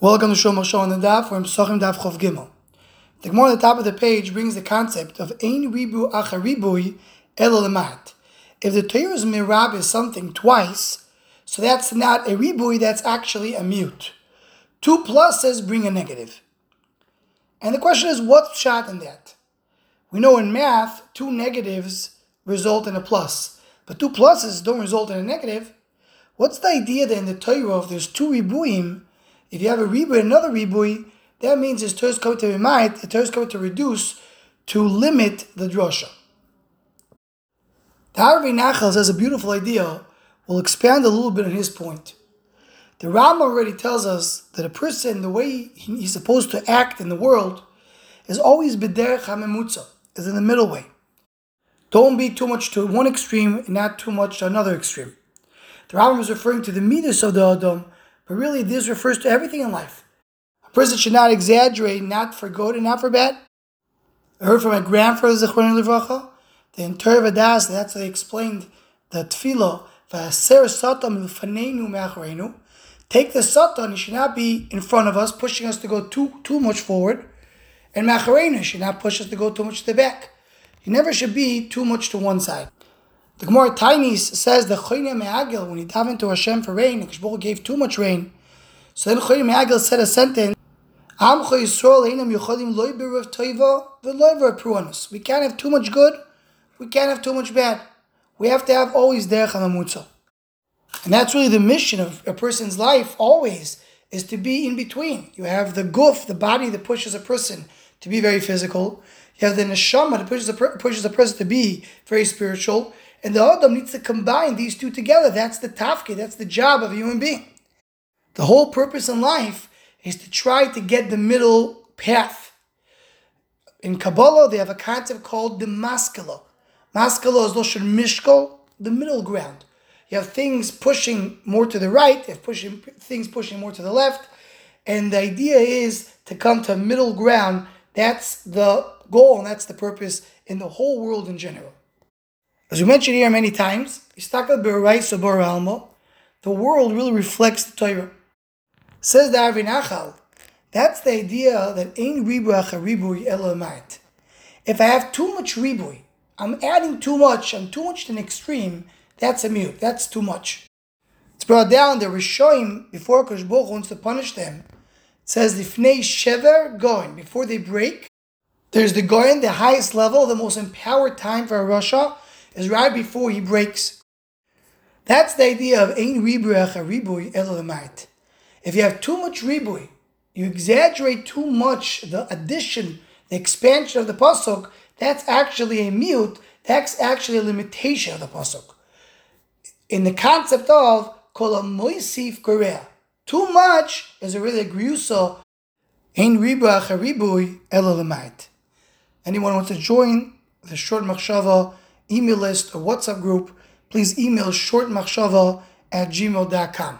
Welcome to Short Machshava on the Daf. We're in Pesachim Daf Kaf Gimel. The Gemara on the top of the page brings the concept of Ein Ribu Acharibui El elmat. If the Torah's mirab is something twice, so that's not a ribui, that's actually a mute. Two pluses bring a negative. And the question is, what's shot in that? We know in math, two negatives result in a plus, but two pluses don't result in a negative. What's the idea that in the Torah, if there's two ribuim, if you have a ribui and another ribui, that means his Torah is coming to remind, the Torah is coming to reduce, to limit the drosha. The Arvei Nachal says a beautiful idea. We'll expand a little bit on his point. The Ram already tells us that a person, the way he's supposed to act in the world, is always b'derech hamemutza, is in the middle way. Don't be too much to one extreme and not too much to another extreme. The Rambam is referring to the midas of the Adam, but really this refers to everything in life. A person should not exaggerate, not for good and not for bad. I heard from my grandfather, Zechron Livracha, the entire Vadas, that's how they explained the me'achreinu. Take the satan, he should not be in front of us, pushing us to go too too much forward, and me'achreinu should not push us to go too much to the back. He never should be too much to one side. The Gemara Tainis says the Choyne Me'agil, when he davened to Hashem for rain, and Kishbol gave too much rain, so then Choyne Me'agil said a sentence, Am Yisrael einam yochadim loy b'rav toiva v'loy v'apruanus. We can't have too much good, we can't have too much bad. We have to have always derech hamamutza. And that's really the mission of a person's life, always, is to be in between. You have the guf, the body that pushes a person to be very physical. You have the neshama that pushes a, pushes a person to be very spiritual. And the Adam needs to combine these two together. That's the tafke, that's the job of a human being. The whole purpose in life is to try to get the middle path. In Kabbalah, they have a concept called the maskala. Maskala is Loshan Mishkal, the middle ground. You have things pushing more to the right, you have pushing, things pushing more to the left, and the idea is to come to middle ground. That's the goal, and that's the purpose in the whole world in general. As we mentioned here many times, the world really reflects the Torah. Says the Arvei Nachal, that's the idea that ribuach ribui. If I have too much ribui, I'm adding too much, I'm too much to an extreme, that's a mute, that's too much. It's brought down the Rishoim, before Kosh wants to punish them, it says the Fnei Shever going, before they break, there's the Goyen, the highest level, the most empowered time for a Rasha, is right before he breaks. That's the idea of ein ribuach a ribui elolamait. If you have too much ribui, you exaggerate too much the addition, the expansion of the pasuk. That's actually a mute. That's actually a limitation of the pasuk. In the concept of kol moisif korea, too much is really a really griusa. Ein a ribui elolamait. Anyone wants to join the short machshava email list or WhatsApp group, please email shortmachshava at gmail.com.